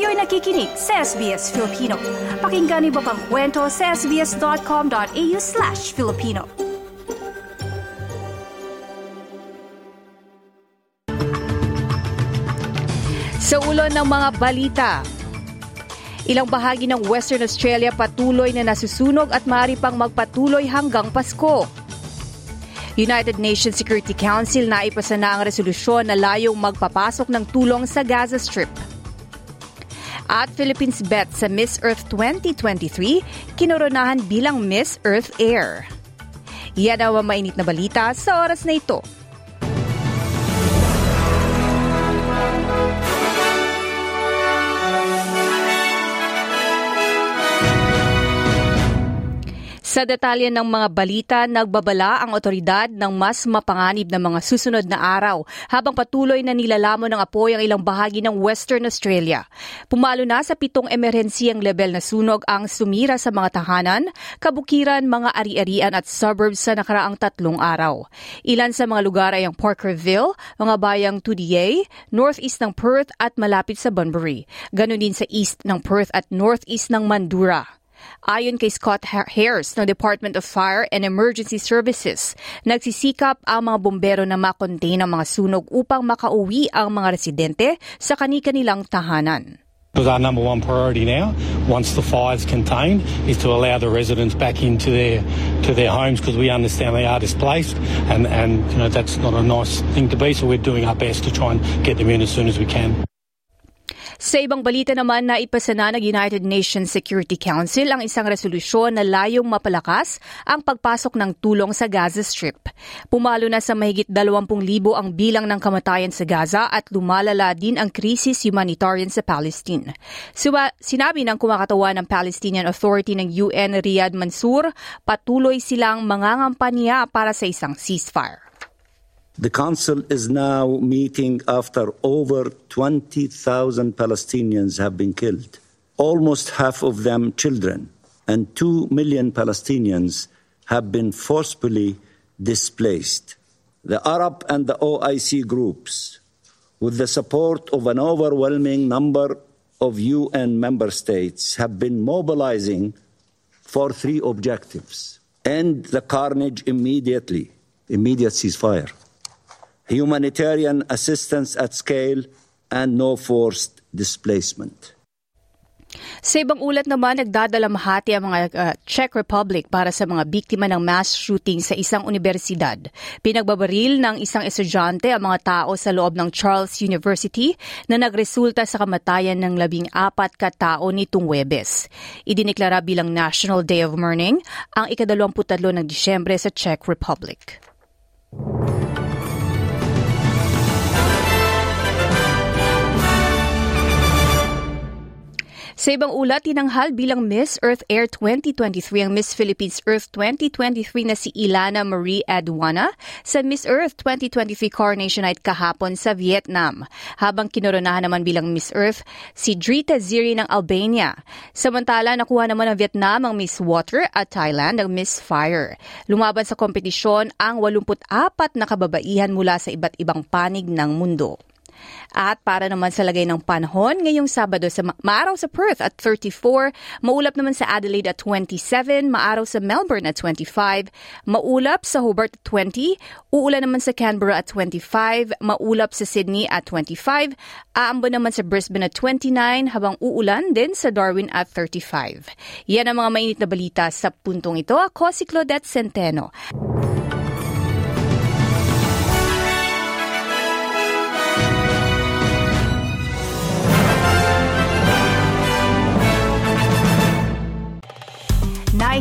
Kayo'y nakikinig sa SBS Filipino. Pakinggan niyo pa ang kwento sa sbs.com.au slash Filipino. Sa ulo ng mga balita, Ilang bahagi ng Western Australia patuloy na nasusunog at maaari pang magpatuloy hanggang Pasko. United Nations Security Council na ipasa na ang resolusyon na layong magpapasok ng tulong sa Gaza Strip. At Philippines bet sa Miss Earth 2023, kinoronahan bilang Miss Earth Air. Yan ang mainit na balita sa oras na ito. Sa detalye ng mga balita, nagbabala ang otoridad ng mas mapanganib na mga susunod na araw habang patuloy na nilalamon ng apoy ang ilang bahagi ng Western Australia. Pumalo na sa pitong emerhensiyang level na sunog ang sumira sa mga tahanan, kabukiran, mga ari-arian at suburbs sa nakaraang tatlong araw. Ilan sa mga lugar ay ang Parkerville, mga bayang Tudier, northeast ng Perth at malapit sa Bunbury. Ganon din sa east ng Perth at northeast ng Mandurah. Ayon kay Scott Harris ng Department of Fire and Emergency Services, nagsisikap ang mga bombero na makontain ang mga sunog upang makauwi ang mga residente sa kani-kanilang tahanan. Because our number one priority now, once the fire's contained, is to allow the residents back into their to their homes because we understand they are displaced, and and you know that's not a nice thing to be. So we're doing our best to try and get them in as soon as we can. Sa ibang balita naman na ipasana ng United Nations Security Council ang isang resolusyon na layong mapalakas ang pagpasok ng tulong sa Gaza Strip. Pumalo na sa mahigit 20,000 ang bilang ng kamatayan sa Gaza at lumalala din ang krisis humanitarian sa Palestine. Suba, sinabi ng kumakatawan ng Palestinian Authority ng UN Riyad Mansour, patuloy silang mangangampanya para sa isang ceasefire. The Council is now meeting after over 20,000 Palestinians have been killed, almost half of them children, and 2 million Palestinians have been forcibly displaced. The Arab and the OIC groups, with the support of an overwhelming number of UN member states, have been mobilizing for three objectives end the carnage immediately, immediate ceasefire humanitarian assistance at scale, and no forced displacement. Sa ibang ulat naman, nagdadalamhati ang mga uh, Czech Republic para sa mga biktima ng mass shooting sa isang universidad. Pinagbabaril ng isang estudyante ang mga tao sa loob ng Charles University na nagresulta sa kamatayan ng labing apat katao nitong Webes. Idineklara bilang National Day of Mourning ang ikadalawamputalo ng Disyembre sa Czech Republic. Sa ibang ulat, tinanghal bilang Miss Earth Air 2023 ang Miss Philippines Earth 2023 na si Ilana Marie Aduana sa Miss Earth 2023 Coronation Night kahapon sa Vietnam. Habang kinoronahan naman bilang Miss Earth si Drita Ziri ng Albania. Samantala, nakuha naman ng Vietnam ang Miss Water at Thailand ang Miss Fire. Lumaban sa kompetisyon ang 84 na kababaihan mula sa iba't ibang panig ng mundo. At para naman sa lagay ng panahon, ngayong Sabado sa ma- maaraw sa Perth at 34, maulap naman sa Adelaide at 27, maaraw sa Melbourne at 25, maulap sa Hobart at 20, uulan naman sa Canberra at 25, maulap sa Sydney at 25, aambo naman sa Brisbane at 29, habang uulan din sa Darwin at 35. Yan ang mga mainit na balita sa puntong ito. Ako si Claudette Centeno.